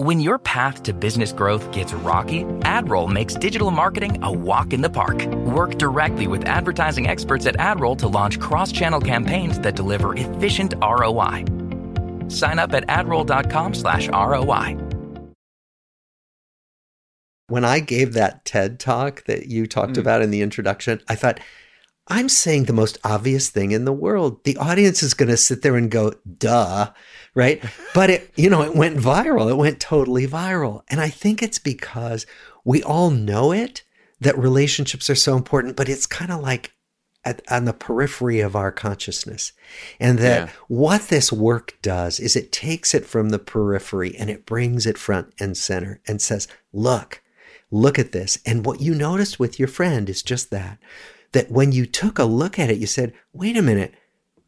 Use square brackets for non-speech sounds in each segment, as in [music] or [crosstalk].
When your path to business growth gets rocky, AdRoll makes digital marketing a walk in the park. Work directly with advertising experts at AdRoll to launch cross-channel campaigns that deliver efficient ROI. Sign up at adroll.com slash ROI. When I gave that TED talk that you talked mm. about in the introduction, I thought, I'm saying the most obvious thing in the world. The audience is going to sit there and go, duh, right? [laughs] But it, you know, it went viral. It went totally viral. And I think it's because we all know it that relationships are so important, but it's kind of like at, on the periphery of our consciousness. And that yeah. what this work does is it takes it from the periphery and it brings it front and center and says, look, look at this. And what you noticed with your friend is just that that when you took a look at it, you said, wait a minute,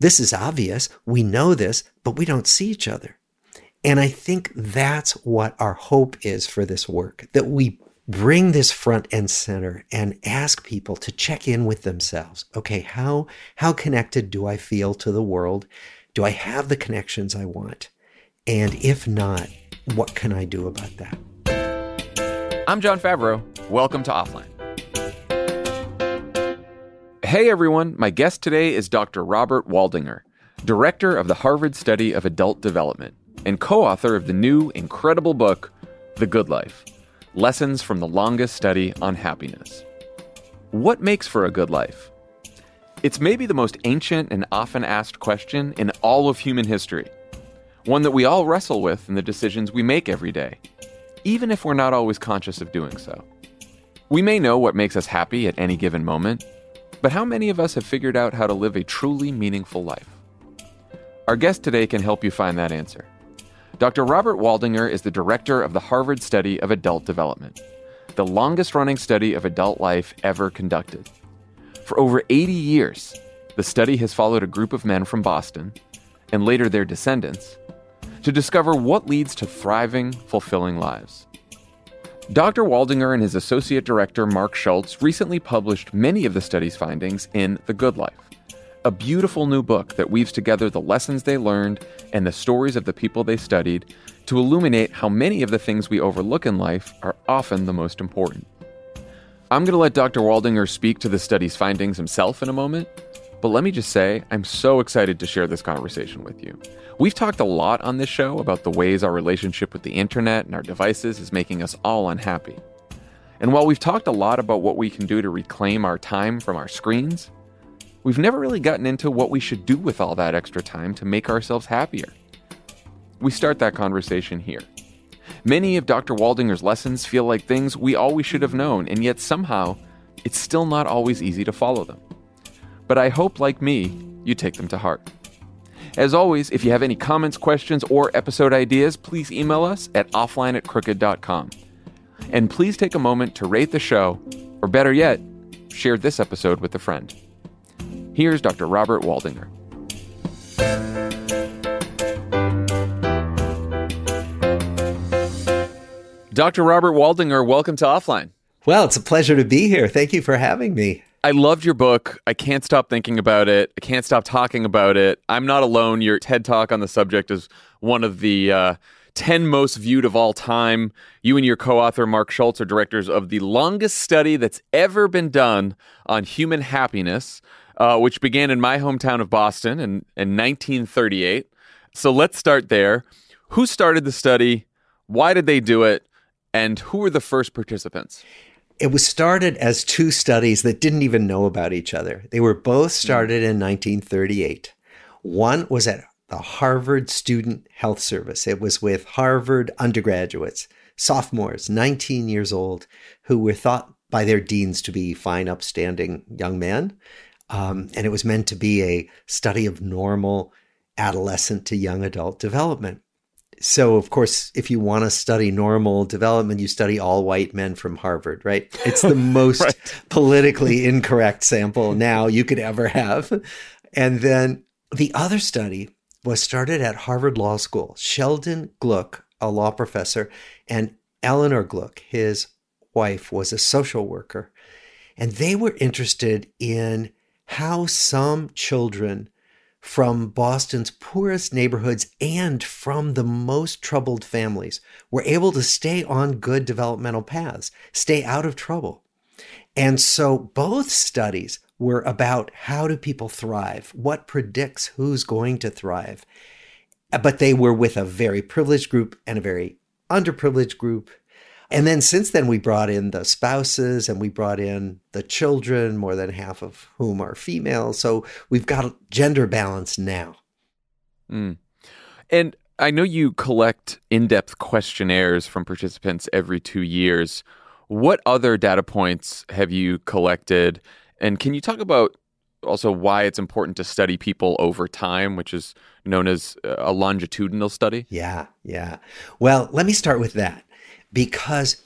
this is obvious. We know this, but we don't see each other. And I think that's what our hope is for this work that we bring this front and center and ask people to check in with themselves. Okay, how, how connected do I feel to the world? Do I have the connections I want? And if not, what can I do about that? I'm Jon Favreau. Welcome to Offline. Hey everyone, my guest today is Dr. Robert Waldinger, director of the Harvard Study of Adult Development and co author of the new incredible book, The Good Life Lessons from the Longest Study on Happiness. What makes for a good life? It's maybe the most ancient and often asked question in all of human history, one that we all wrestle with in the decisions we make every day, even if we're not always conscious of doing so. We may know what makes us happy at any given moment but how many of us have figured out how to live a truly meaningful life? Our guest today can help you find that answer. Dr. Robert Waldinger is the director of the Harvard Study of Adult Development, the longest running study of adult life ever conducted. For over 80 years, the study has followed a group of men from Boston, and later their descendants, to discover what leads to thriving, fulfilling lives. Dr. Waldinger and his associate director, Marc Schulz, recently published many of the study's findings in The Good Life, a beautiful new book that weaves together the lessons they learned and the stories of the people they studied to illuminate how many of the things we overlook in life are often the most important. I'm going to let Dr. Waldinger speak to the study's findings himself in a moment, but let me just say, I'm so excited to share this conversation with you. We've talked a lot on this show about the ways our relationship with the internet and our devices is making us all unhappy. And while we've talked a lot about what we can do to reclaim our time from our screens, we've never really gotten into what we should do with all that extra time to make ourselves happier. We start that conversation here. Many of Dr. Waldinger's lessons feel like things we always should have known, and yet somehow it's still not always easy to follow them. But I hope, like me, you take them to heart. As always, if you have any comments, questions, or episode ideas, please email us at offline at crooked.com. And please take a moment to rate the show, or better yet, share this episode with a friend. Here's Dr. Robert Waldinger. Dr. Robert Waldinger, welcome to Offline. Well, it's a pleasure to be here. Thank you for having me. I loved your book. I can't stop thinking about it. I can't stop talking about it. I'm not alone. Your TED talk on the subject is one of the uh, 10 most viewed of all time. You and your co author, Marc Schulz, are directors of the longest study that's ever been done on human happiness, uh, which began in my hometown of Boston in, in 1938. So let's start there. Who started the study? Why did they do it? And who were the first participants? It was started as two studies that didn't even know about each other. They were both started in 1938. One was at the Harvard Student Health Service. It was with Harvard undergraduates, sophomores, 19 years old, who were thought by their deans to be fine, upstanding young men. Um, and it was meant to be a study of normal adolescent to young adult development so of course if you want to study normal development you study all white men from harvard right? It's the [laughs] most right. politically incorrect sample now you could ever have. And then the other study was started at harvard law school. Sheldon Glueck a law professor and eleanor Glueck his wife was a social worker. And they were interested in how some children from Boston's poorest neighborhoods and from the most troubled families were able to stay on good developmental paths, stay out of trouble. And so both studies were about how do people thrive? What predicts who's going to thrive? But they were with a very privileged group and a very underprivileged group. And then since then, we brought in the spouses and we brought in the children, more than half of whom are female. So we've got gender balance now. Mm. And I know you collect in depth questionnaires from participants every two years. What other data points have you collected? And can you talk about also why it's important to study people over time, which is known as a longitudinal study? Yeah, yeah. Well, let me start with that because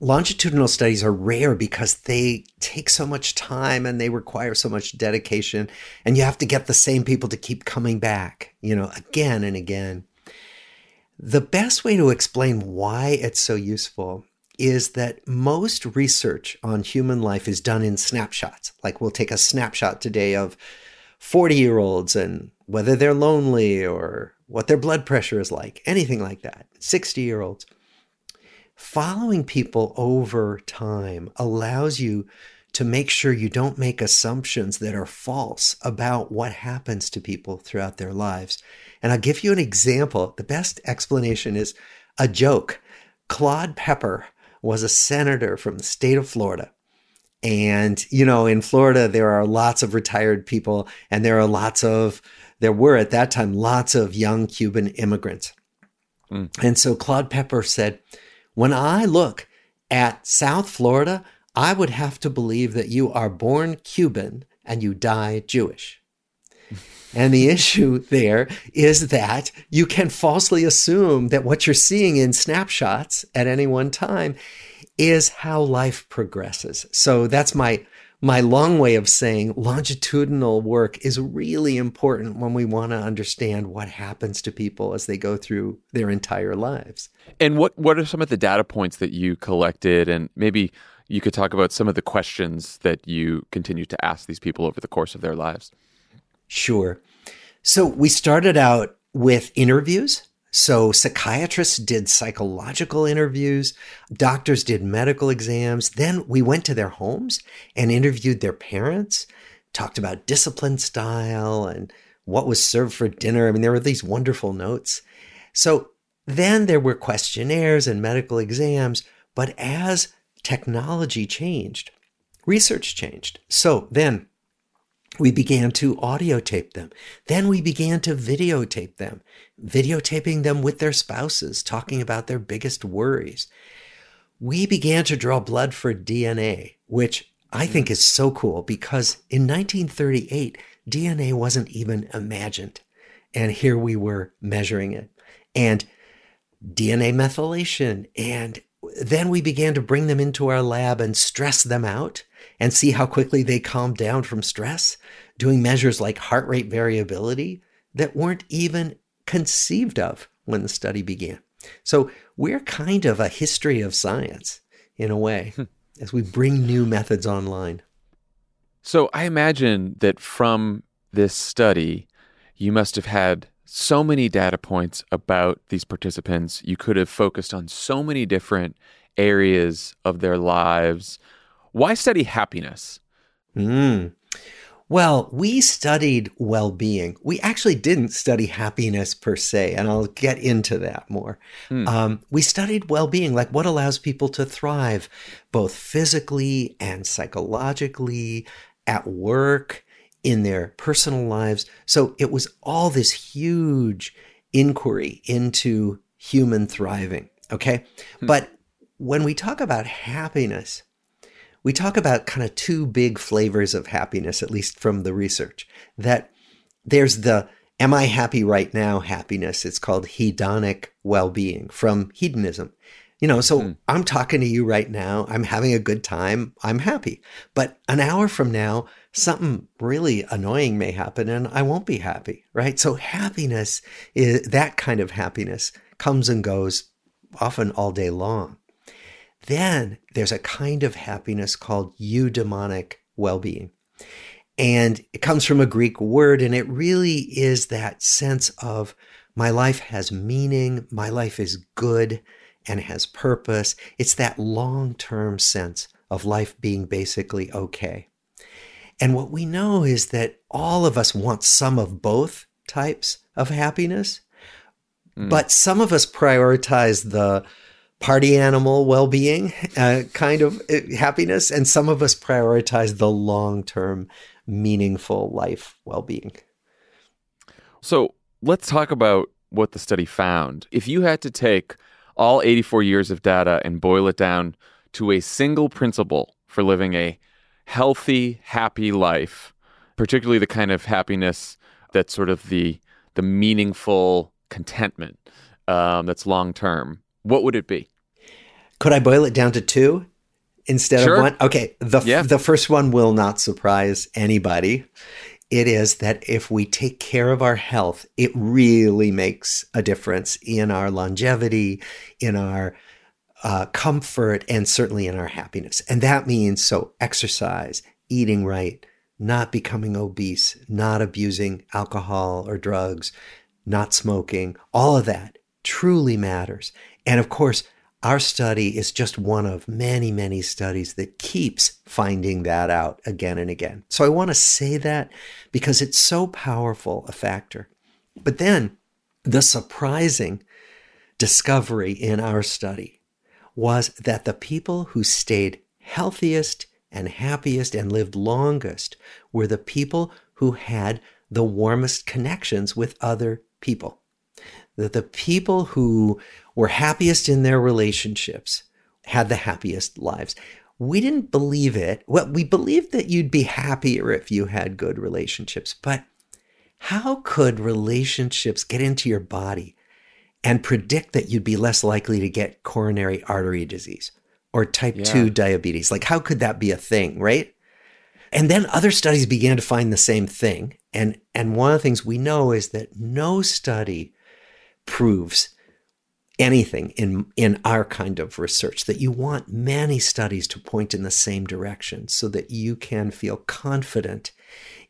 longitudinal studies are rare because they take so much time and they require so much dedication and you have to get the same people to keep coming back, you know, again and again. The best way to explain why it's so useful is that most research on human life is done in snapshots. Like we'll take a snapshot today of 40 year olds and whether they're lonely or what their blood pressure is like, anything like that, 60 year olds. Following people over time allows you to make sure you don't make assumptions that are false about what happens to people throughout their lives. And I'll give you an example. The best explanation is a joke. Claude Pepper was a senator from the state of Florida. And, you know, in Florida, there are lots of retired people, and there are lots of, there were at that time lots of young Cuban immigrants. Mm. And so Claude Pepper said, When I look at South Florida, I would have to believe that you are born Cuban and you die Jewish. [laughs] And the issue there is that you can falsely assume that what you're seeing in snapshots at any one time is how life progresses. So that's my my long way of saying longitudinal work is really important when we want to understand what happens to people as they go through their entire lives. And what what are some of the data points that you collected and maybe you could talk about some of the questions that you continue to ask these people over the course of their lives? Sure. So we started out with interviews. So psychiatrists did psychological interviews, doctors did medical exams. Then we went to their homes and interviewed their parents, talked about discipline style and what was served for dinner. I mean, there were these wonderful notes. So then there were questionnaires and medical exams. But as technology changed, research changed. So then we began to audio tape them. Then we began to videotape them, videotaping them with their spouses, talking about their biggest worries. We began to draw blood for DNA, which I think mm. is so cool because in 1938, DNA wasn't even imagined. And here we were measuring it. And DNA methylation. And then we began to bring them into our lab and stress them out and see how quickly they calmed down from stress, doing measures like heart rate variability that weren't even conceived of when the study began. So we're kind of a history of science in a way hmm. as we bring new methods online. So I imagine that from this study, you must have had so many data points about these participants. You could have focused on so many different areas of their lives why study happiness? Mm. Well, we studied well being. We actually didn't study happiness per se, and I'll get into that more. Mm. Um, we studied well being, like what allows people to thrive both physically and psychologically, at work, in their personal lives. So it was all this huge inquiry into human thriving. Okay. Mm. But when we talk about happiness, we talk about kind of two big flavors of happiness, at least from the research. That there's the am I happy right now happiness. It's called hedonic well being from hedonism. You know, so mm. I'm talking to you right now. I'm having a good time. I'm happy. But an hour from now, something really annoying may happen and I won't be happy, right? So happiness is that kind of happiness comes and goes often all day long. Then there's a kind of happiness called eudaimonic well being. And it comes from a Greek word, and it really is that sense of my life has meaning, my life is good and has purpose. It's that long term sense of life being basically okay. And what we know is that all of us want some of both types of happiness, mm. but some of us prioritize the party animal well being uh, kind of uh, happiness, and some of us prioritize the long term meaningful life well being. So let's talk about what the study found. If you had to take all 84 years of data and boil it down to a single principle for living a healthy, happy life, particularly the kind of happiness that's sort of the the meaningful contentment um, that's long term, what would it be? Could I boil it down to two instead sure. of one? Okay, the yeah. the first one will not surprise anybody. It is that if we take care of our health, it really makes a difference in our longevity, in our uh, comfort, and certainly in our happiness. And that means so exercise, eating right, not becoming obese, not abusing alcohol or drugs, not smoking, all of that truly matters. And of course, our study is just one of many, many studies that keeps finding that out again and again. So I want to say that because it's so powerful a factor. But then the surprising discovery in our study was that the people who stayed healthiest and happiest and lived longest were the people who had the warmest connections with other people. That the people who were happiest in their relationships had the happiest lives. We didn't believe it. Well, we believed that you'd be happier if you had good relationships, but how could relationships get into your body and predict that you'd be less likely to get coronary artery disease or type yeah. 2 diabetes? Like, how could that be a thing, right? And then other studies began to find the same thing. And, and one of the things we know is that no study proves anything in, in our kind of research, that you want many studies to point in the same direction so that you can feel confident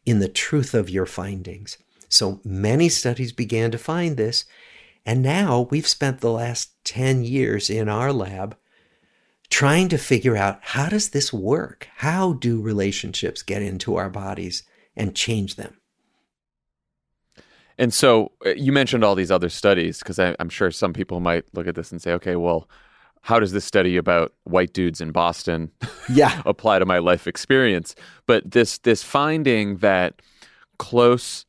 in the truth of your findings. So many studies began to find this. And now we've spent the last 10 years in our lab trying to figure out how does this work? How do relationships get into our bodies and change them? And so uh, you mentioned all these other studies because I'm sure some people might look at this and say, okay, well, how does this study about white dudes in Boston yeah. [laughs] apply to my life experience? But this this finding that close,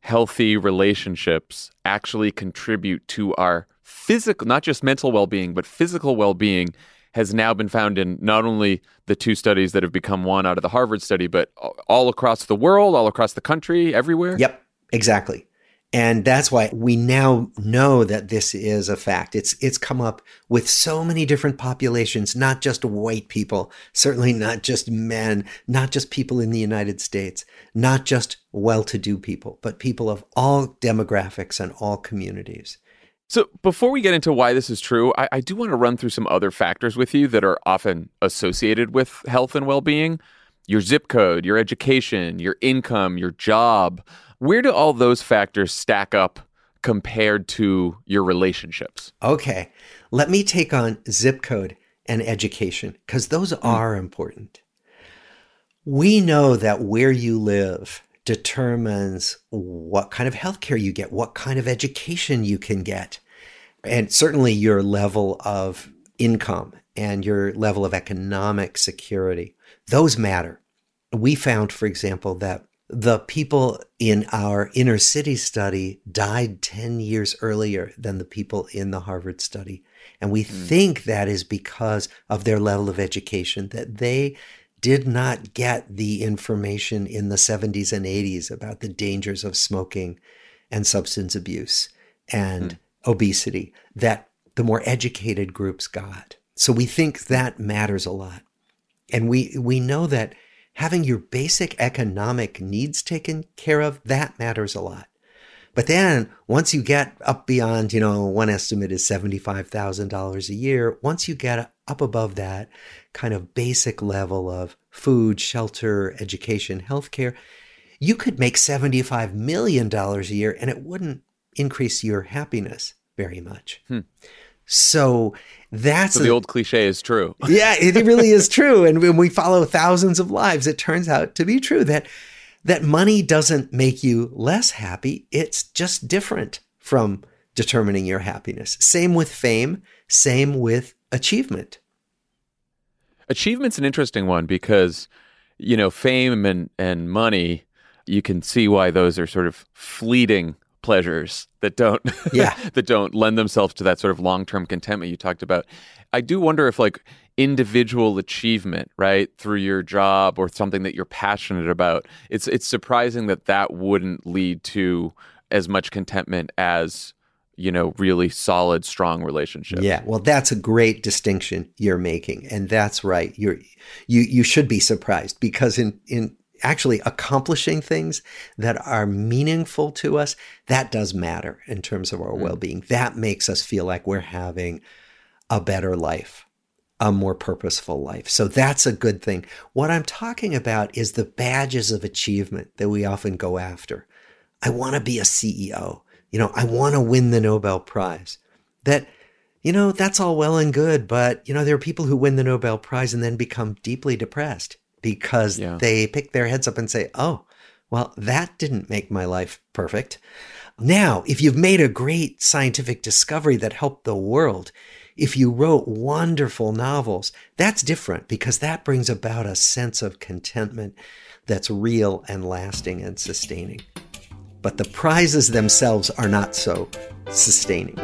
healthy relationships actually contribute to our physical, not just mental well being, but physical well being has now been found in not only the two studies that have become one out of the Harvard study, but all across the world, all across the country, everywhere. Yep, exactly. And that's why we now know that this is a fact. It's it's come up with so many different populations, not just white people, certainly not just men, not just people in the United States, not just well-to-do people, but people of all demographics and all communities. So, before we get into why this is true, I, I, do want to run through some other factors with you that are often associated with health and well being your zip code, your education, your income, your job. Where do all those factors stack up compared to your relationships? Okay. Let me take on zip code and education because those mm. are important. We know that where you live determines what kind of healthcare you get, what kind of education you can get, and certainly your level of income and your level of economic security. Those matter. We found, for example, that the people in our inner city study died 10 years earlier than the people in the Harvard study. And we mm. think that is because of their level of education, that they did not get the information in the 70s and 80s about the dangers of smoking and substance abuse and mm. obesity that the more educated groups got. So we think that matters a lot. And we, we know that having your basic economic needs taken care of, that matters a lot. But then once you get up beyond, you know, one estimate is $75,000 a year, once you get up above that kind of basic level of food, shelter, education, healthcare, you could make $75 million a year and it wouldn't increase your happiness very much. Hmm. So that's so the a, old cliche is true. [laughs] yeah, it really is true. And when we follow thousands of lives, it turns out to be true that that money doesn't make you less happy. It's just different from determining your happiness. Same with fame, same with achievement. Achievement's an interesting one because, you know, fame and, and money, you can see why those are sort of fleeting pleasures that don't [laughs] yeah. that don't lend themselves to that sort of long-term contentment you talked about. I do wonder if like individual achievement, right, through your job or something that you're passionate about, it's it's surprising that that wouldn't lead to as much contentment as you know really solid strong relationship yeah well that's a great distinction you're making and that's right you're you you should be surprised because in in actually accomplishing things that are meaningful to us, that does matter in terms of our mm. well being. That makes us feel like we're having a better life, a more purposeful life. So that's a good thing. What I'm talking about is the badges of achievement that we often go after. I want to be a CEO. You know, I want to win the Nobel Prize. That, you know, that's all well and good, but, you know, there are people who win the Nobel Prize and then become deeply depressed because yeah. they pick their heads up and say, oh, well, that didn't make my life perfect. Now, if you've made a great scientific discovery that helped the world, if you wrote wonderful novels, that's different because that brings about a sense of contentment that's real and lasting and sustaining. But the prizes themselves are not so sustaining.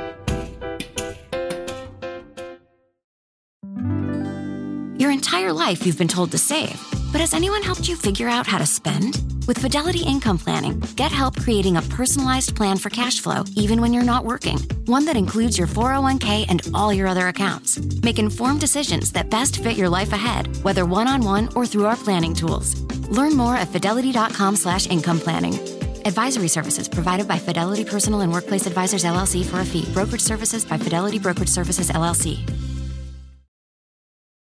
Your life you've been told to save. But has anyone helped you figure out how to spend? With Fidelity Income Planning, get help creating a personalized plan for cash flow, even when you're not working. One that includes your 401k and all your other accounts. Make informed decisions that best fit your life ahead, whether one-on-one or through our planning tools. Learn more at fidelity.com slash income planning. Advisory services provided by Fidelity Personal and Workplace Advisors LLC for a fee. Brokerage services by Fidelity Brokerage Services LLC.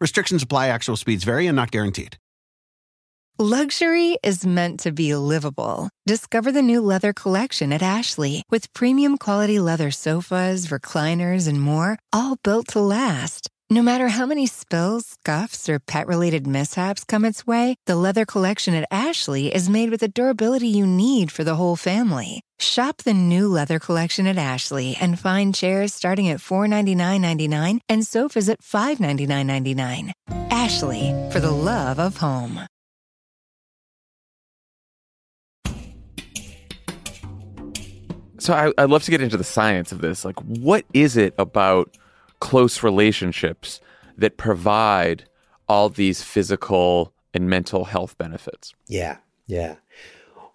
Restrictions apply, actual speeds vary and not guaranteed. Luxury is meant to be livable. Discover the new leather collection at Ashley with premium quality leather sofas, recliners, and more, all built to last. No matter how many spills, scuffs, or pet related mishaps come its way, the leather collection at Ashley is made with the durability you need for the whole family. Shop the new leather collection at Ashley and find chairs starting at $499.99 and sofas at $599.99. Ashley, for the love of home. So I, I'd love to get into the science of this. Like, what is it about close relationships that provide all these physical and mental health benefits. Yeah, yeah.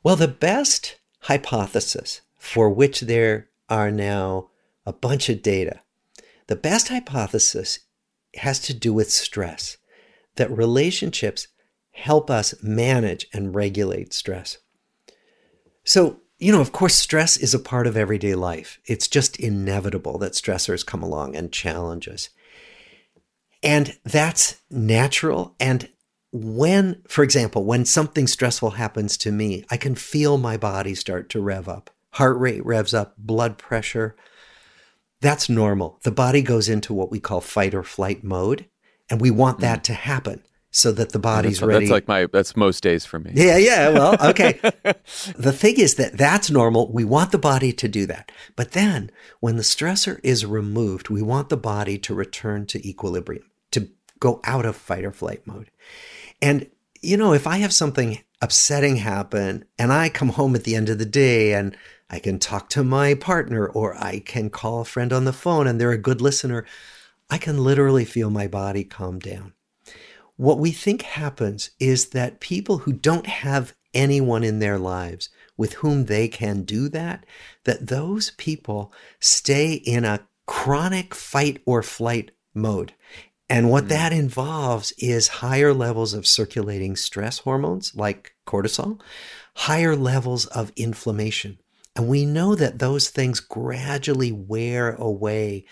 Well, the best hypothesis for which there are now a bunch of data, the best hypothesis has to do with stress, that relationships help us manage and regulate stress. So, you know, of course, stress is a part of everyday life. It's just inevitable that stressors come along and challenge us. And that's natural. And when, for example, when something stressful happens to me, I can feel my body start to rev up. Heart rate revs up, blood pressure. That's normal. The body goes into what we call fight or flight mode. And we want that mm. to happen so that the body's that's, ready. That's like my that's most days for me. Yeah, yeah. Well, okay. [laughs] the thing is that that's normal. We want the body to do that. But then when the stressor is removed, we want the body to return to equilibrium, to go out of fight or flight mode. And you know, if I have something upsetting happen and I come home at the end of the day and I can talk to my partner, or I can call a friend on the phone and they're a good listener. I can literally feel my body calm down. What we think happens is that people who don't have anyone in their lives with whom they can do that, that those people stay in a chronic fight or flight mode. And what mm. that involves is higher levels of circulating stress hormones like cortisol, higher levels of inflammation. And we know that those things gradually wear away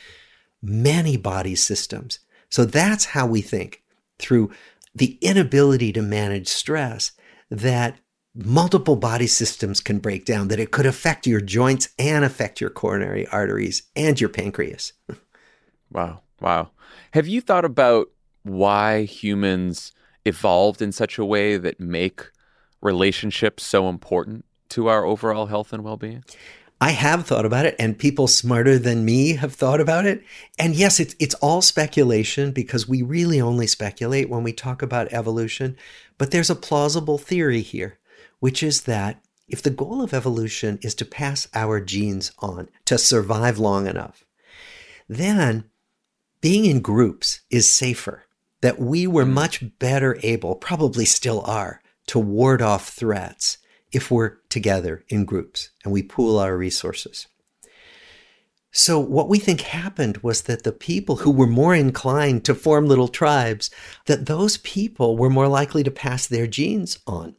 many body systems. So that's how we think through the inability to manage stress that multiple body systems can break down, that it could affect your joints and affect your coronary arteries and your pancreas. [laughs] wow. Wow. Have you thought about why humans evolved in such a way that make relationships so important to our overall health and well being? I have thought about it, and people smarter than me have thought about it. And yes, it's it's all speculation because we really only speculate when we talk about evolution. But there's a plausible theory here, which is that if the goal of evolution is to pass our genes on to survive long enough, then being in groups is safer. That we were hmm. much better able, probably still are, to ward off threats if we're together in groups and we pool our resources. So, what we think happened was that the people who were more inclined to form little tribes, that those people were more likely to pass their genes on.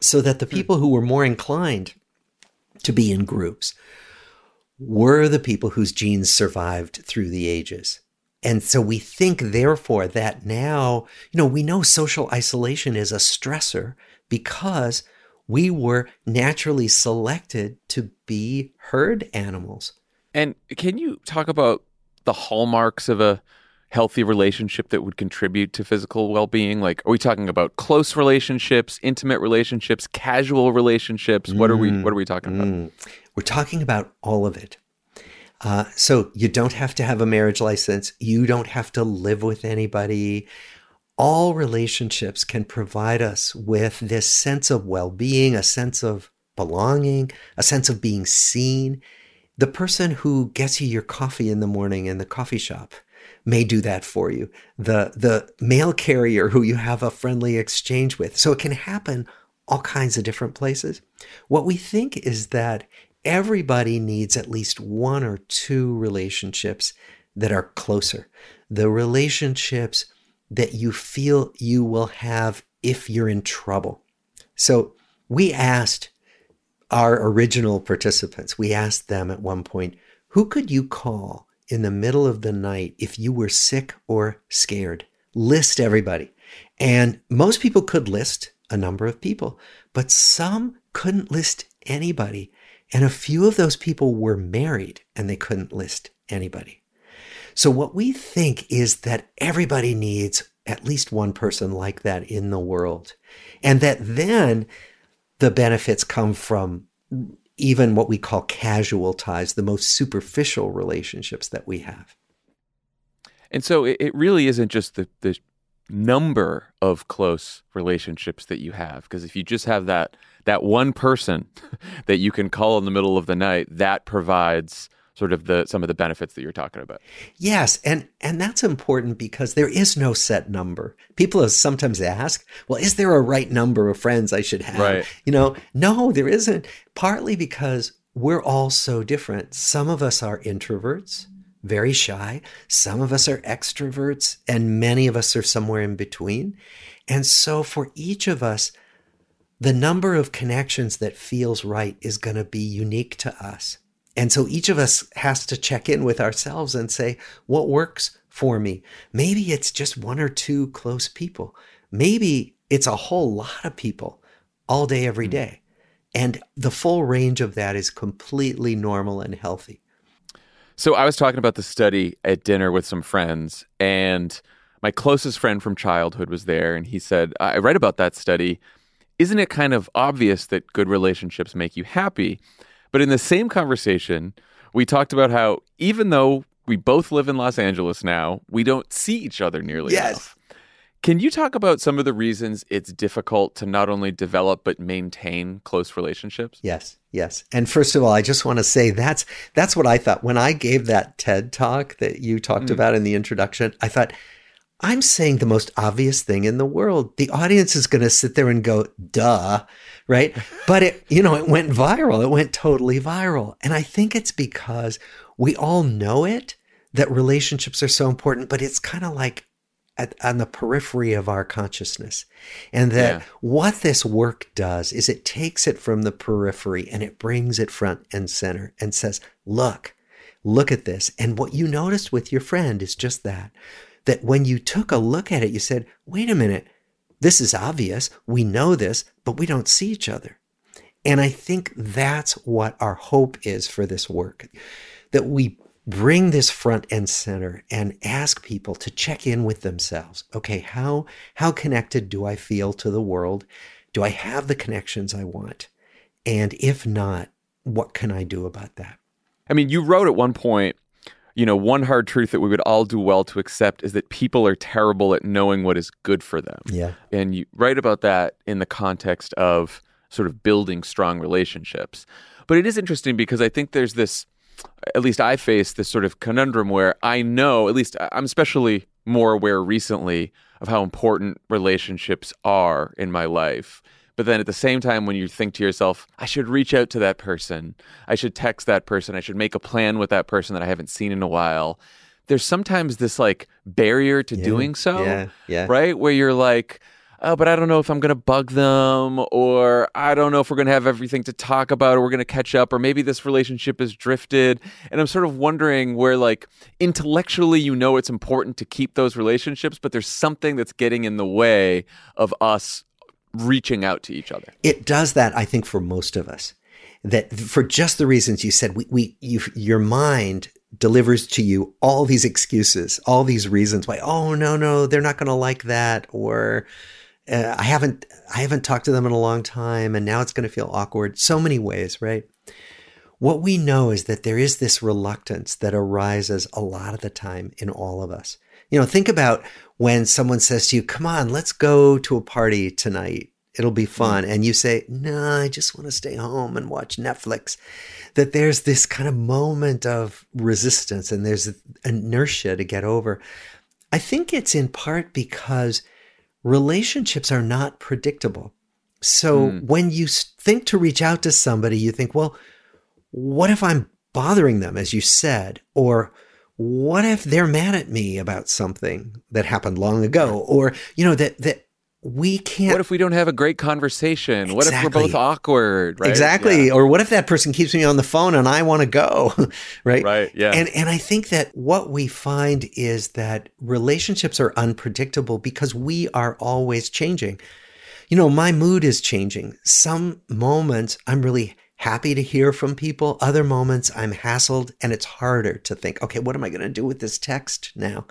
So that the hmm. people who were more inclined to be in groups were the people whose genes survived through the ages. And so we think, therefore, that now, you know, we know social isolation is a stressor because we were naturally selected to be herd animals. And can you talk about the hallmarks of a healthy relationship that would contribute to physical well-being? Like, are we talking about close relationships, intimate relationships, casual relationships? What are we What are we talking about? Mm. We're talking about all of it. Uh, so you don't have to have a marriage license. You don't have to live with anybody all relationships can provide us with this sense of well being, a sense of belonging, a sense of being seen. The person who gets you your coffee in the morning in the coffee shop may do that for you. The, the mail carrier who you have a friendly exchange with. So it can happen all kinds of different places. What we think is that everybody needs at least one or two relationships that are closer. The relationships that you feel you will have if you're in trouble. So we asked our original participants, we asked them at one point, who could you call in the middle of the night if you were sick or scared? List everybody. And most people could list a number of people, but some couldn't list anybody. And a few of those people were married and they couldn't list anybody. So, what we think is that everybody needs at least one person like that in the world. And that then the benefits come from even what we call casual ties, the most superficial relationships that we have. And so it really isn't just the, the number of close relationships that you have. Because if you just have that that one person [laughs] that you can call in the middle of the night, that provides sort of the some of the benefits that you're talking about. Yes, and and that's important because there is no set number. People sometimes ask, "Well, is there a right number of friends I should have?" Right. You know, no, there isn't. Partly because we're all so different. Some of us are introverts, very shy. Some of us are extroverts, and many of us are somewhere in between. And so for each of us, the number of connections that feels right is going to be unique to us. And so each of us has to check in with ourselves and say, what works for me? Maybe it's just one or two close people. Maybe it's a whole lot of people all day, every hmm. And the full range of that is completely normal and healthy. So I was talking about the study at dinner with some friends, and my closest friend from childhood was there, and he said, I read about that study. Isn't it kind of obvious that good relationships make you happy? But in the same conversation, we talked about how even though we both live in Los Angeles now, we don't see each other nearly yes. enough. Can you talk about some of the reasons it's difficult to not only develop but maintain close relationships? Yes. Yes. And first of all, I just want to say that's that's what I thought when I gave that TED talk that you talked mm. about in the introduction. I thought I'm saying the most obvious thing in the world. The audience is going to sit there and go, "Duh." Right? [laughs] but it, you know, it went viral. It went totally viral. And I think it's because we all know it that relationships are so important, but it's kind of like at, on the periphery of our consciousness. And that yeah. what this work does is it takes it from the periphery and it brings it front and center and says, look, look at this. And what you noticed with your friend is just that. That when you took a look at it, you said, wait a minute, this is obvious. We know this, but we don't see each other. And I think that's what our hope is for this work that we bring this front and center and ask people to check in with themselves. Okay, how how connected do I feel to the world? Do I have the connections I want? And if not, what can I do about that? I mean, you wrote at one point, you know, one hard truth that we would all do well to accept is that people are terrible at knowing what is good for them. Yeah. And you write about that in the context of sort of building strong relationships. But it is interesting because I think there's this at least I face this sort of conundrum where I know, at least I'm especially more aware recently of how important relationships are in my life. But then at the same time, when you think to yourself, I should reach out to that person, I should text that person, I should make a plan with that person that I haven't seen in a while, there's sometimes this like barrier to yeah, doing so. Yeah, yeah. Right? Where you're like, oh, but I don't know if I'm going to bug them, or I don't know if we're going to have everything to talk about, or we're going to catch up, or maybe this relationship has drifted. And I'm sort of wondering where, like, intellectually, you know it's important to keep those relationships, but there's something that's getting in the way of us reaching out to each other. It does that, I think, for most of us. That for just the reasons you said, we, we you, your mind delivers to you all these excuses, all these reasons why, oh, no, no, they're not going to like that, or uh, I haven't I haven't talked to them in a long time and now it's going to feel awkward so many ways, right? What we know is that there is this reluctance that arises a lot of the time in all of us. You know, think about when someone says to you, "Come on, let's go to a party tonight. It'll be fun." And you say, "No, I just want to stay home and watch Netflix." That there's this kind of moment of resistance and there's inertia to get over. I think it's in part because relationships are not predictable. So mm. when you think to reach out to somebody, you think, well, what if I'm bothering them, as you said? Or what if they're mad at me about something that happened long ago? Or, you know, that, that we can't. What if we don't have a great conversation? Exactly. What if we're both awkward? Right? Exactly. Yeah. Or what if that person keeps me on the phone and I want to go? [laughs] right. Right. Yeah. And and I think that what we find is that relationships are unpredictable because we are always changing. You know, my mood is changing. Some moments I'm really happy to hear from people. Other moments I'm hassled and it's harder to think, okay, what am I going to do with this text now?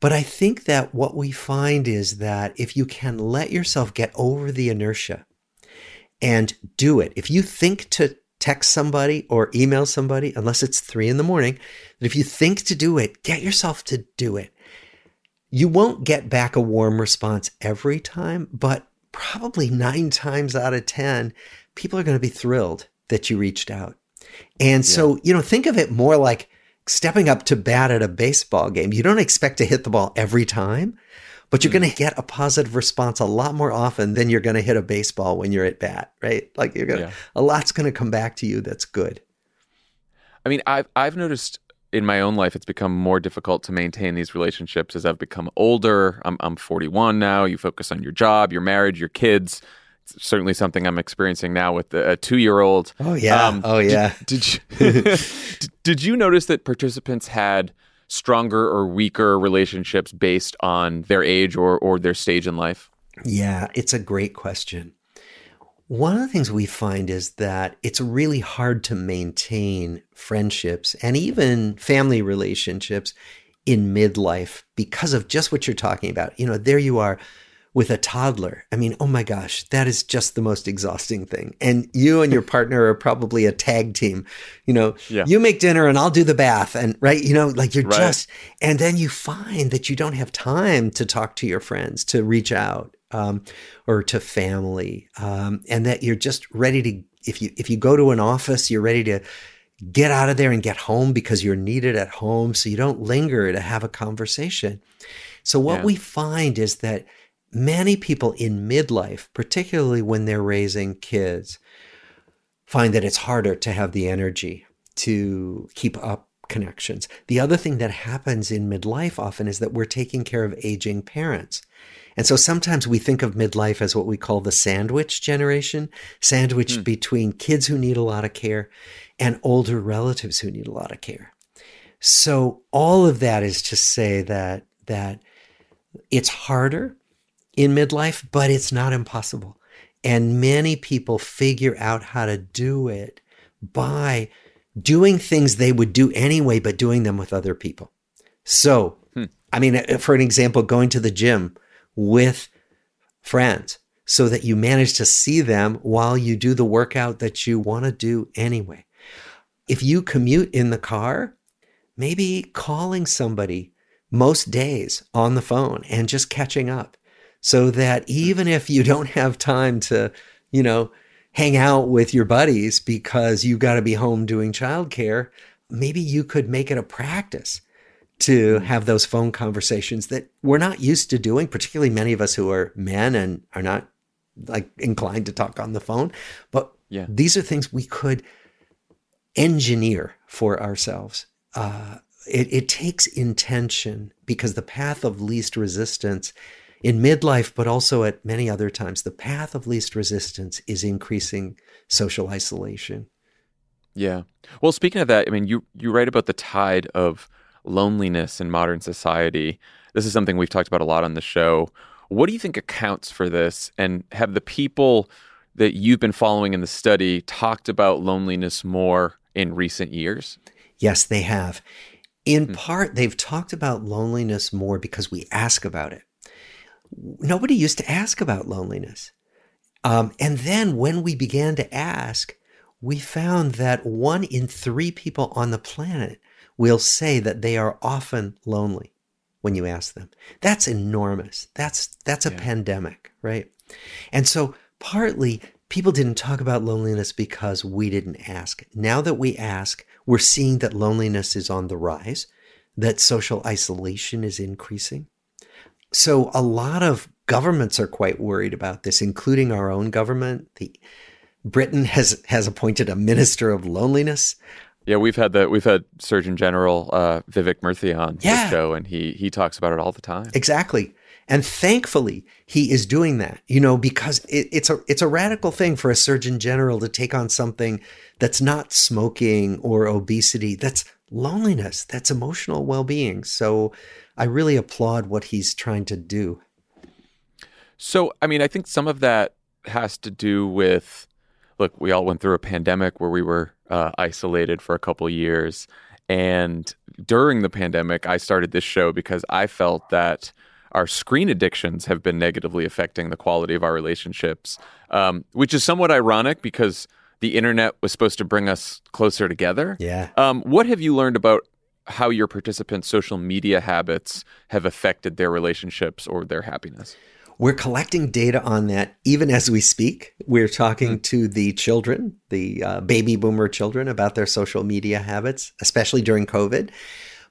But I think that what we find is that if you can let yourself get over the inertia and do it, if you think to text somebody or email somebody, unless it's three in the morning, if you think to do it, get yourself to do it. You won't get back a warm response every time, but probably nine [laughs] times out of 10, people are going to be thrilled that you reached out. And so, you know, think of it more like stepping up to bat at a baseball game, you don't expect to hit the ball every time, but you're mm. going to get a positive response a lot more often than you're going to hit a baseball when you're at bat, right? Like you're going to, yeah. a lot's going to come back to you that's good. I mean, I've, I've noticed in my own life, it's become more difficult to maintain these relationships as I've become older. I'm, I'm 41 now. You focus on your job, your marriage, your kids certainly something I'm experiencing now with a two year old. Oh yeah. Um, oh yeah. Did, [laughs] [laughs] did you did you notice that participants had stronger or weaker relationships based on their age or or their stage in life? Yeah, it's a great question. One of the things we find is that it's really hard to maintain friendships and even family relationships in midlife because of just what you're talking about. You know, there you are with a toddler. I mean, oh my gosh, that is just the most exhausting thing. And you and your partner are probably a tag team. You know, yeah. you make dinner and I'll do the bath and right, you know, like you're right. just and then you find that you don't have time to talk to your friends, to reach out um, or to family, um, and that you're just ready to if you if you go to an office, you're ready to get out of there and get home because you're needed at home so you don't linger to have a conversation. So what Yeah. we find is that many people in midlife, particularly when they're raising kids, find that it's harder to have the energy to keep up connections. The other thing that happens in midlife often is that we're taking care of aging parents. And so sometimes we think of midlife as what we call the sandwich generation, sandwiched hmm. between kids who need a lot of care and older relatives who need a lot of care. So all of that is to say that that it's harder in midlife, but it's not impossible. And many people figure out how to do it by doing things they would do anyway, but doing them with other people. So, I mean, uh, for an example, going to the gym with friends so that you manage to see them while you do the workout that you want to do anyway. If you commute in the car, maybe calling somebody most days on the phone and just catching up so that even if you don't have time to, you know, hang out with your buddies because you've got to be home doing childcare, maybe you could make it a practice to have those phone conversations that we're not used to doing, particularly many of us who are men and are not like inclined to talk on the phone. But Yeah. these are things we could engineer for ourselves. Uh, it, it takes intention because the path of least resistance in midlife, but also at many other times, the path of least resistance is increasing social isolation. Yeah. Well, speaking of that, I mean, you you write about the tide of loneliness in modern society. This is something we've talked about a lot on the show. What do you think accounts for this? And have the people that you've been following in the study talked about loneliness more in recent years? Yes, they have. In hmm. part, they've talked about loneliness more because we ask about it. Nobody used to ask about loneliness. Um, and then when we began to ask, we found that one in three people on the planet will say that they are often lonely when you ask them. That's enormous. That's that's a Yeah. pandemic, right? And so partly people didn't talk about loneliness because we didn't ask. Now that we ask, we're seeing that loneliness is on the rise, that social isolation is increasing. So a lot of governments are quite worried about this, including our own government. The Britain has has appointed a minister of loneliness. Yeah, we've had the we've had Surgeon General uh, Vivek Murthy on Yeah. the show, and he he talks about it all the time. Exactly. And thankfully, he is doing that, you know, because it, it's a it's a radical thing for a surgeon general to take on something that's not smoking or obesity, that's loneliness, that's emotional well-being. So I really applaud what he's trying to do. So, I mean, I think some of that has to do with look, we all went through a pandemic where we were uh, isolated for a couple years. And during the pandemic, I started this show because I felt that our screen addictions have been negatively affecting the quality of our relationships, um, which is somewhat ironic because the internet was supposed to bring us closer together. Yeah. Um, what have you learned about how your participants' social media habits have affected their relationships or their happiness? We're collecting data on that even as we speak. We're talking to the children, the uh, baby boomer children, about their social media habits, especially during COVID.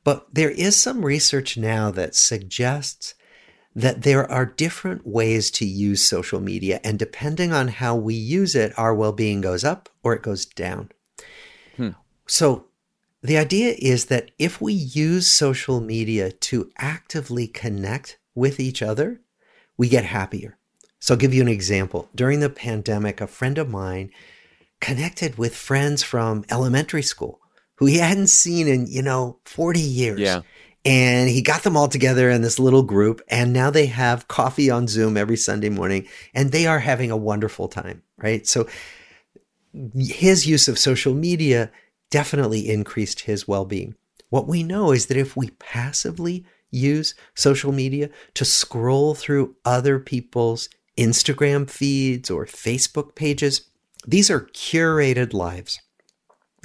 But there is some research now that suggests that there are different ways to use social media, and depending on how we use it, our well being goes up or it goes down. So, the idea is that if we use social media to actively connect with each other, we get happier. So I'll give you an example. During the pandemic, a friend of mine connected with friends from elementary school who he hadn't seen in, you know, 40 years. Yeah. And he got them all together in this little group. And now they have coffee on Zoom every Sunday morning and they are having a wonderful time, right? So his use of social media definitely increased his well being. What we know is that if we passively use social media to scroll through other people's Instagram feeds or Facebook pages, these are curated lives,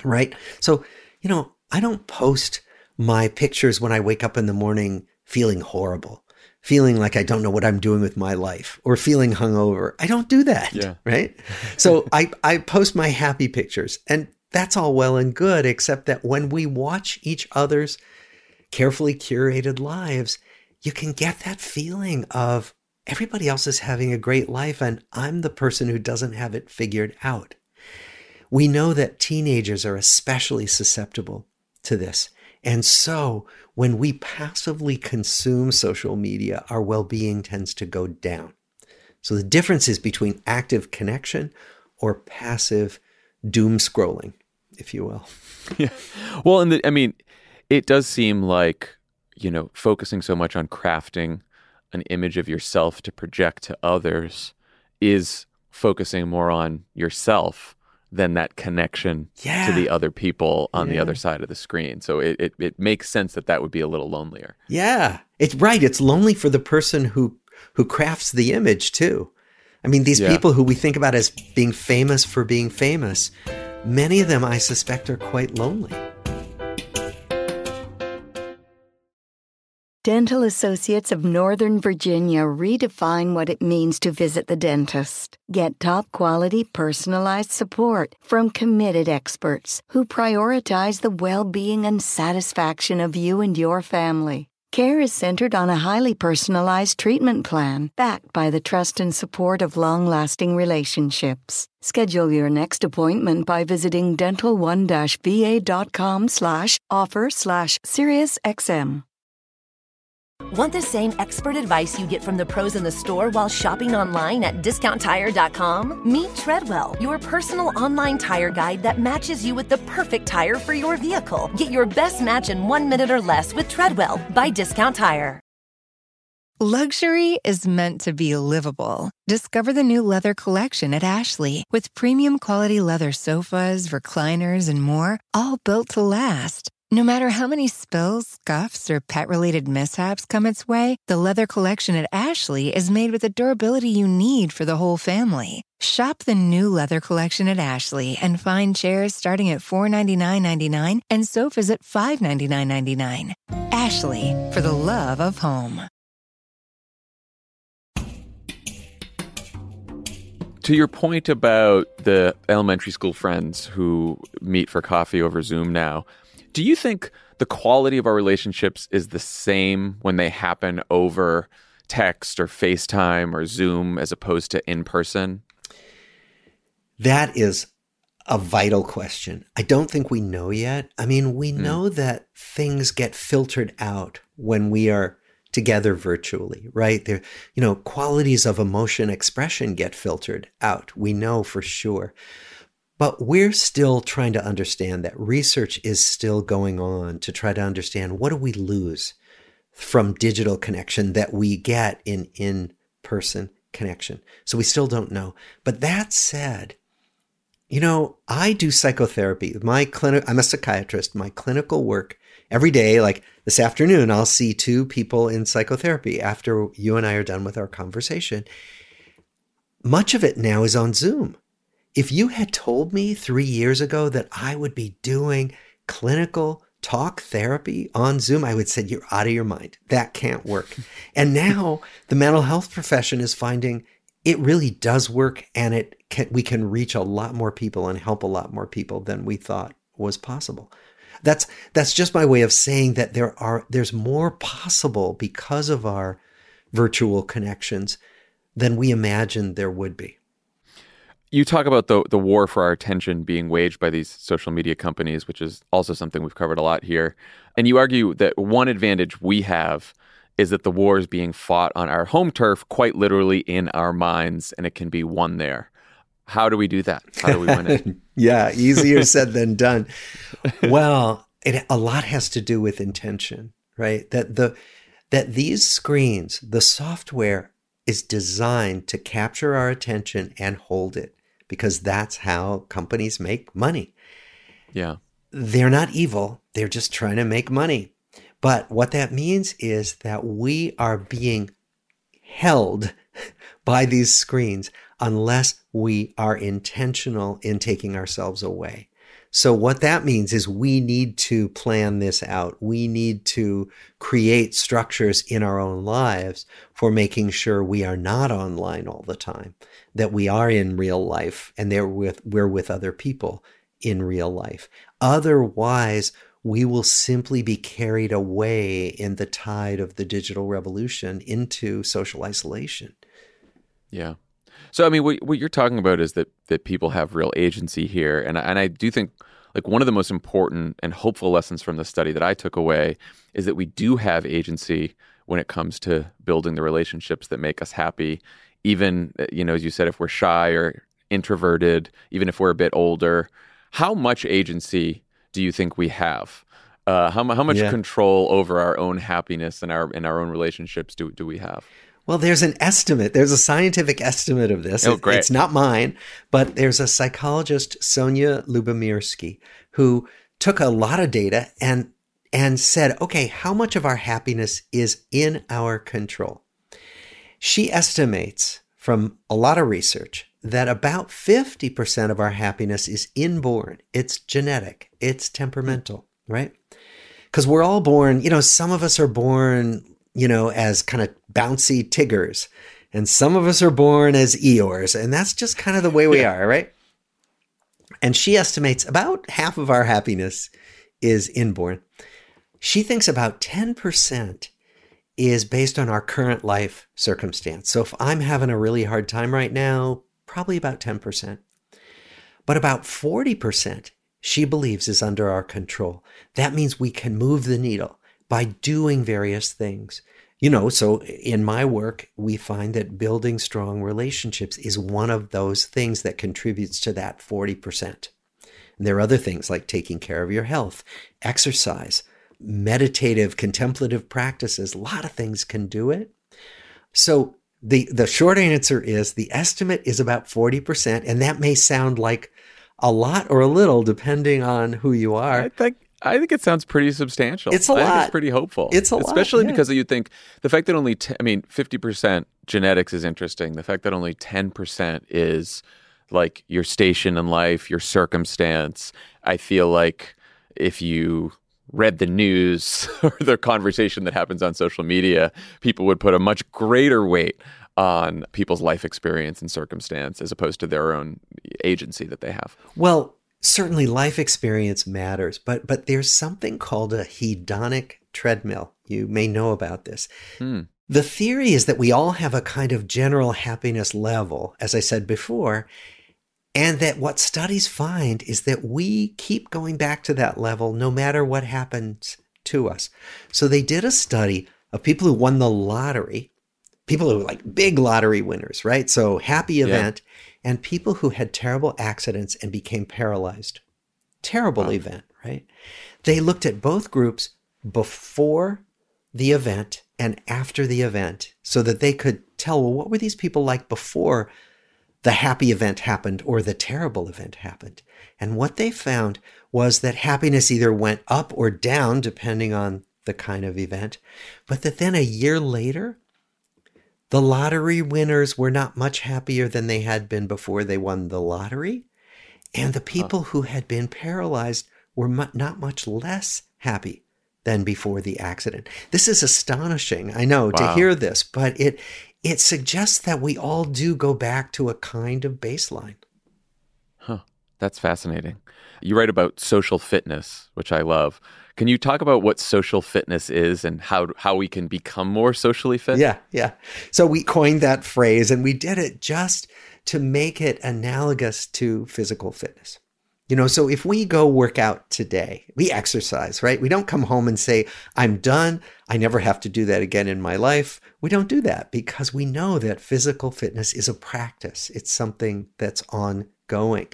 right? So, you know, I don't post my pictures when I wake up in the morning feeling horrible. feeling like I don't know what I'm doing with my life or feeling hungover. I don't do that. Yeah. [laughs] Right. so I, I post my happy pictures and that's all well and good, except that when we watch each other's carefully curated lives, you can get that feeling of everybody else is having a great life and I'm the person who doesn't have it figured out. We know that teenagers are especially susceptible to this. And so when we passively consume social media, our well being tends to go down. So the difference is between active connection or passive doom scrolling, if you will. [laughs] Yeah. Well, and the, I mean, it does seem like, you know, focusing so much on crafting an image of yourself to project to others is focusing more on yourself than that connection yeah. to the other people on yeah. the other side of the screen. So it, it, it makes sense that that would be a little lonelier. Yeah, it's right. It's lonely for the person who who crafts the image too. I mean, these yeah. people who we think about as being famous for being famous, many of them, I suspect, are quite lonely. Dental Associates of Northern Virginia redefine what it means to visit the dentist. Get top quality personalized support from committed experts who prioritize the well being and satisfaction of you and your family. Care is centered on a highly personalized treatment plan backed by the trust and support of long lasting relationships. Schedule your next appointment by visiting dental1-va.com slash offer slash SiriusXM. Want the same expert advice you get from the pros in the store while shopping online at discounttire.com? Meet Treadwell, your personal online tire guide that matches you with the perfect tire for your vehicle. Get your best match in one minute or less with Treadwell by Discount Tire. Luxury is meant to be livable. Discover the new leather collection at Ashley with premium quality leather sofas, recliners, and more, all built to last. No matter how many spills, scuffs, or pet related mishaps come its way, the leather collection at Ashley is made with the durability you need for the whole family. Shop the new leather collection at Ashley and find chairs starting at $499.99 and sofas at $599.99. Ashley, for the love of home. To your point about the elementary school friends who meet for coffee over Zoom now, do you think the quality of our relationships is the same when they happen over text or FaceTime or Zoom as opposed to in person? That is a vital question. I don't think we know yet. I mean, we mm. know that things get filtered out when we are together virtually, right? There, you know, qualities of emotion expression get filtered out. We know for sure. But we're still trying to understand that research is still going on to try to understand what do we lose from digital connection that we get in in person connection. So we still don't know. But that said, you know, I do psychotherapy. My clinic, I'm a psychiatrist. My clinical work every day, like this afternoon, I'll see two people in psychotherapy after you and I are done with our conversation. Much of it now is on Zoom. If you had told me three years ago that I would be doing clinical talk therapy on Zoom, I would say you're out of your mind. That can't work. [laughs] and now the mental health profession is finding it really does work and it can, we can reach a lot more people and help a lot more people than we thought was possible. That's that's just my way of saying that there are there's more possible because of our virtual connections than we imagined there would be you talk about the the war for our attention being waged by these social media companies, which is also something we've covered a lot here. And you argue that one advantage we have is that the war is being fought on our home turf, quite literally in our minds, and it can be won there. How do we do that? How do we win it? [laughs] yeah, easier said than done. Well, it, a lot has to do with intention, right? That the that these screens, the software is designed to capture our attention and hold it because that's how companies make money. Yeah. They're not evil, they're just trying to make money. But what that means is that we are being held [laughs] by these screens unless we are intentional in taking ourselves away. So, what that means is we need to plan this out. We need to create structures in our own lives for making sure we are not online all the time, that we are in real life and they're with, we're with other people in real life. Otherwise, we will simply be carried away in the tide of the digital revolution into social isolation. Yeah. So I mean, what, what you're talking about is that that people have real agency here, and and I do think like one of the most important and hopeful lessons from the study that I took away is that we do have agency when it comes to building the relationships that make us happy. Even uh, you know, as you said, if we're shy or introverted, even if we're a bit older, how much agency do you think we have? Uh, how, how much yeah. control over our own happiness and our in our own relationships do do we have? Well, there's an estimate. There's a scientific estimate of this. Oh, great. It's not mine, but there's a psychologist, Sonja Lyubomirsky, who took a lot of data and and said, okay, how much of our happiness is in our control? She estimates from a lot of research that about 50% of our happiness is inborn. It's genetic, it's temperamental, right? Because we're all born, you know, some of us are born you know, as kind of bouncy Tiggers. And some of us are born as Eeyores. And that's just kind of the way we yeah. are, right? And she estimates about half of our happiness is inborn. She thinks about 10% is based on our current life circumstance. So if I'm having a really hard time right now, probably about 10%. But about 40% she believes is under our control. That means we can move the needle by doing various things. You know, so in my work, we find that building strong relationships is one of those things that contributes to that 40%. And there are other things like taking care of your health, exercise, meditative, contemplative practices. A lot of things can do it. So the, the short answer is the estimate is about 40%. And that may sound like a lot or a little, depending on who you are. I think I think it sounds pretty substantial. It's a I lot. it's pretty hopeful. It's a especially lot, especially yeah. because you think the fact that only I mean fifty percent genetics is interesting. The fact that only ten percent is like your station in life, your circumstance. I feel like if you read the news [laughs] or the conversation that happens on social media, people would put a much greater weight on people's life experience and circumstance as opposed to their own agency that they have. Well, certainly life experience matters, but but there's something called a hedonic treadmill. You may know about this. Hmm. The theory is that we all have a kind of general happiness level, as I said before, and that what studies find is that we keep going back to that level no matter what happens to us. So they did a study of people who won the lottery, people who were like big lottery winners, right? So happy event. Yeah and people who had terrible accidents and became paralyzed. Terrible wow. event, right? They looked at both groups before the event and after the event so that they could tell, well, what were these people like before the happy event happened or the terrible event happened? And what they found was that happiness either went up or down depending on the kind of event, but that then a year later, the lottery winners were not much happier than they had been before they won the lottery. And the people who had been paralyzed were not much less happy than before the accident. This is astonishing, I know, wow. to hear this, but it it suggests that we all do go back to a kind of baseline. Huh. That's fascinating. You write about social fitness, which I love. Can you talk about what social fitness is and how how we can become more socially fit? Yeah, yeah. So we coined that phrase and we did it just to make it analogous to physical fitness. You know, so if we go work out today, we exercise, right? We don't come home and say, I'm done. I never have to do that again in my life. We don't do that because we know that physical fitness is a practice, it's something that's ongoing.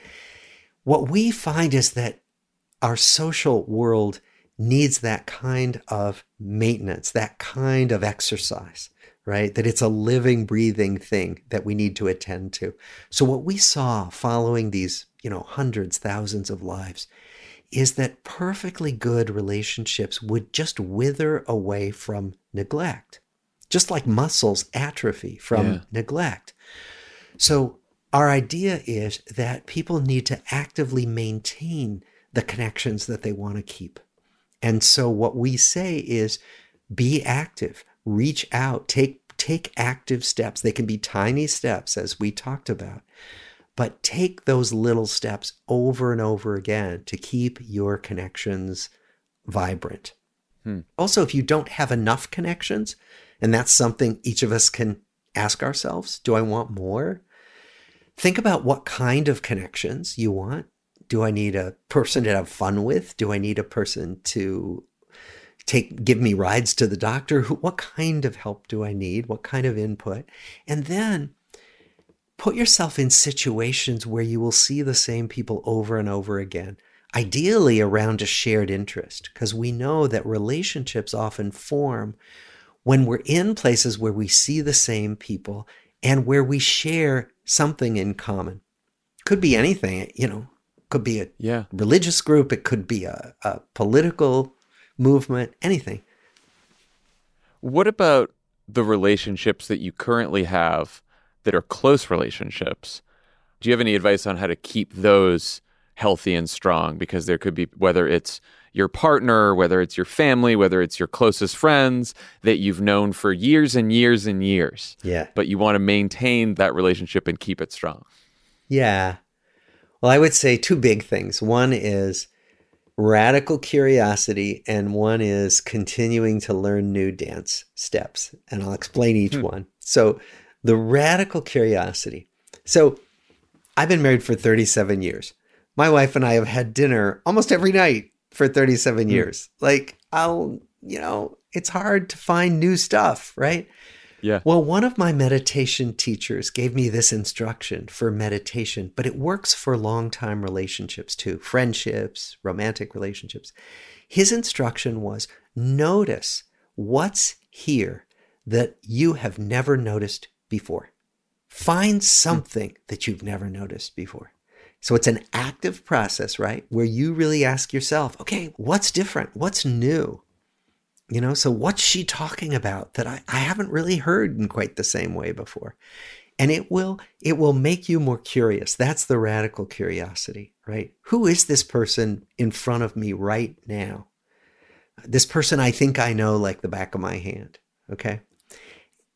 What we find is that our social world needs that kind of maintenance, that kind of exercise, right? That it's a living, breathing thing that we need to attend to. So, what we saw following these, you know, hundreds, thousands of lives is that perfectly good relationships would just wither away from neglect, just like muscles atrophy from yeah. neglect. So, our idea is that people need to actively maintain the connections that they want to keep. And so what we say is be active, reach out, take take active steps. They can be tiny steps as we talked about. But take those little steps over and over again to keep your connections vibrant. Hmm. Also, if you don't have enough connections, and that's something each of us can ask ourselves do I want more? Think about what kind of connections you want. Do I need a person to have fun with? Do I need a person to take give me rides to the doctor? What kind of help do I need? What kind of input? And then put yourself in situations where you will see the same people over and over again ideally around a shared interest, because we know that relationships often form when we're in places where we see the same people and where we share something in common. Could be anything, you know, could be a yeah. religious group, it could be a, a political movement, anything. What about the relationships that you currently have that are close relationships? Do you have any advice on how to keep those healthy and strong because there could be whether it's your partner, whether it's your family, whether it's your closest friends that you've known for years and years and years. Yeah. But you want to maintain that relationship and keep it strong. Yeah. Well, I would say two big things. One is radical curiosity, and one is continuing to learn new dance steps. And I'll explain each hmm. one. So, the radical curiosity. So, I've been married for 37 years my wife and I have had dinner almost every night for 37 mm. years. Like, I'll, you know, it's hard to find new stuff, right? Yeah. Well, one of my meditation teachers gave me this instruction for meditation, but it works for long time relationships too, friendships, romantic relationships. His instruction was notice what's here that you have never noticed before. Find hmm. something that you've never noticed before. So it's an active process, right? Where you really ask yourself, okay, what's different? What's new? You know, so what's she talking about that I, I haven't really heard in quite the same way before? And it will it will make you more curious. That's the radical curiosity, right? Who is this person in front of me right now? This person I think I know like the back of my hand. Okay.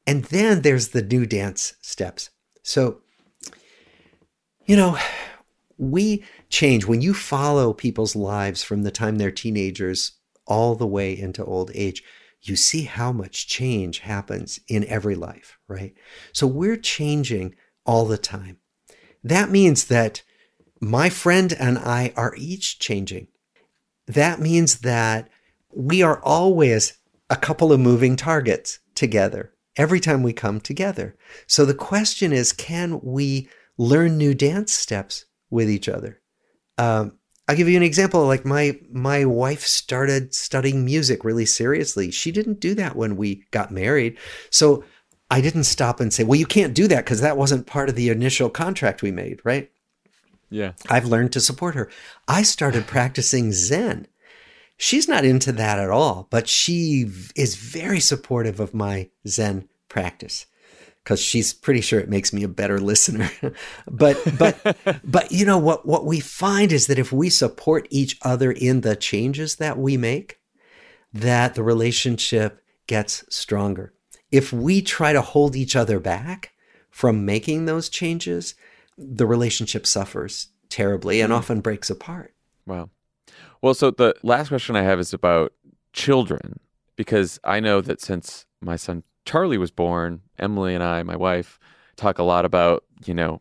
And then there's the new dance steps. So, you know, we change when you follow people's lives from the time they're teenagers all the way into old age you see how much change happens in every life right? So we're changing all the time. That means that my friend and i are each changing. That means that we are always a couple of moving targets together every time we come together. So the question is can we learn new dance steps with each other. Um, I'll give you an example. Like my my wife started studying music really seriously. She didn't do that when we got married. So I didn't stop and say, "Well, you can't do that because that wasn't part of the initial contract we made, right?" Yeah. I've learned to support her. I started practicing Zen. She's not into that at all, but she is very supportive of my Zen practice because she's pretty sure it makes me a better listener. [laughs] but but [laughs] but you know what what we find is that if we support each other in the changes that we make, that the relationship gets stronger. If we try to hold each other back from making those changes, the relationship suffers terribly and hmm. often breaks apart. Wow. Well, so the last question I have is about children because I know that since my son Charlie was born, Emily and I, my wife, talk a lot about, you know,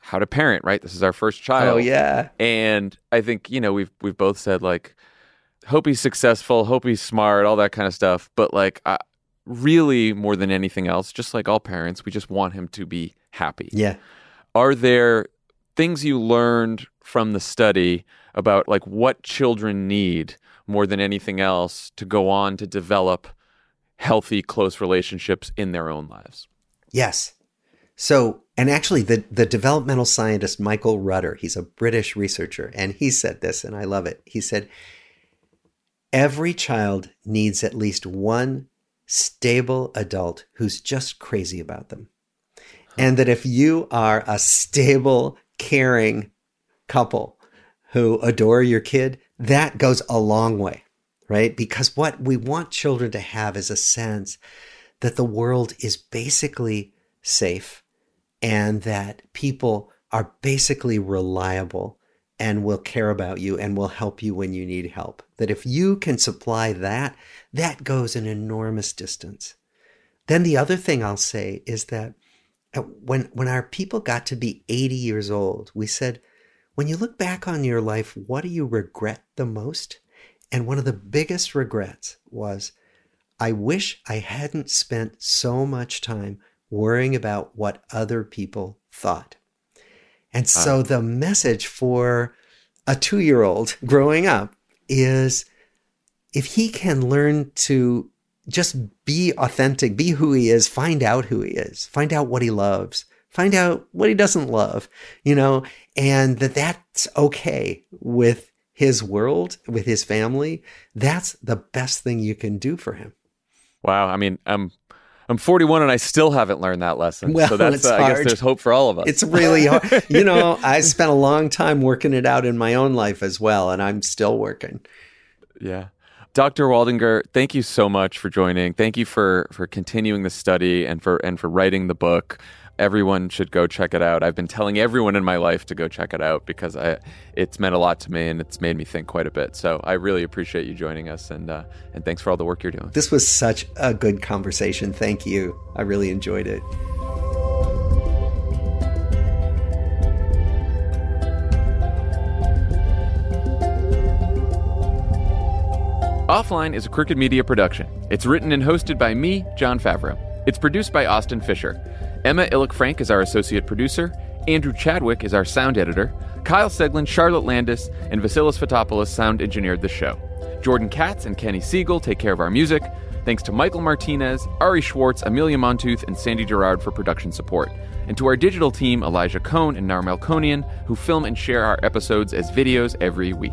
how to parent, right? This is our first oh, child. Oh yeah. And I think, you know, we've we've both said like hope he's successful, hope he's smart, all that kind of stuff, but like I, really more than anything else, just like all parents, we just want him to be happy. Yeah. Are there things you learned from the study about like what children need more than anything else to go on to develop healthy, close relationships in their own lives. Yes. So, and actually, the, the developmental scientist Michael Rutter, he's a British researcher, and he said this, and I love it. He said, Every child needs at least one stable adult who's just crazy about them. And that if you are a stable, caring couple who adore your kid, that goes a long way, right? Because what we want children to have is a sense that the world is basically safe and that people are basically reliable and will care about you and will help you when you need help. That if you can supply that, that goes an enormous distance. Then the other thing I'll say is that uh, when when our people got to be 80 years old, we said, when you look back on your life, what do you regret the most? And one of the biggest regrets was, I wish I hadn't spent so much time worrying about what other people thought. And so uh, the message for a two year old [laughs] growing up is if he can learn to just be authentic, be who he is, find out who he is, find out what he loves, find out what he doesn't love, you know, and that that's okay with his world, with his family. That's the best thing you can do for him. Wow. I mean, I'm I'm 41 and I still haven't learned that lesson. Well, so that's uh, I guess there's hope for all of us. It's really hard. [laughs] you know, I spent a long time working it out in my own life as well, and I'm still working. Yeah. Dr. Waldinger, thank you so much for joining. Thank you for for continuing the study and for and for writing the book everyone should go check it out. I've been telling everyone in my life to go check it out because I, it's meant a lot to me and it's made me think quite a bit. So I really appreciate you joining us and uh, and thanks for all the work you're doing. This was such a good conversation. Thank you. I really enjoyed it. Offline is a Crooked Media production. It's written and hosted by me, Jon Favreau. It's produced by Austin Fisher. Emma Illick Frank is our associate producer. Andrew Chadwick is our sound editor. Kyle Seglin, Charlotte Landis, and Vasilis Fotopoulos sound engineered the show. Jordan Katz and Kenny Siegel take care of our music. Thanks to Michael Martinez, Ari Schwartz, Amelia Montooth, and Sandy Gerard for production support. And to our digital team, Elijah Cohn and Nar Konian, who film and share our episodes as videos every week.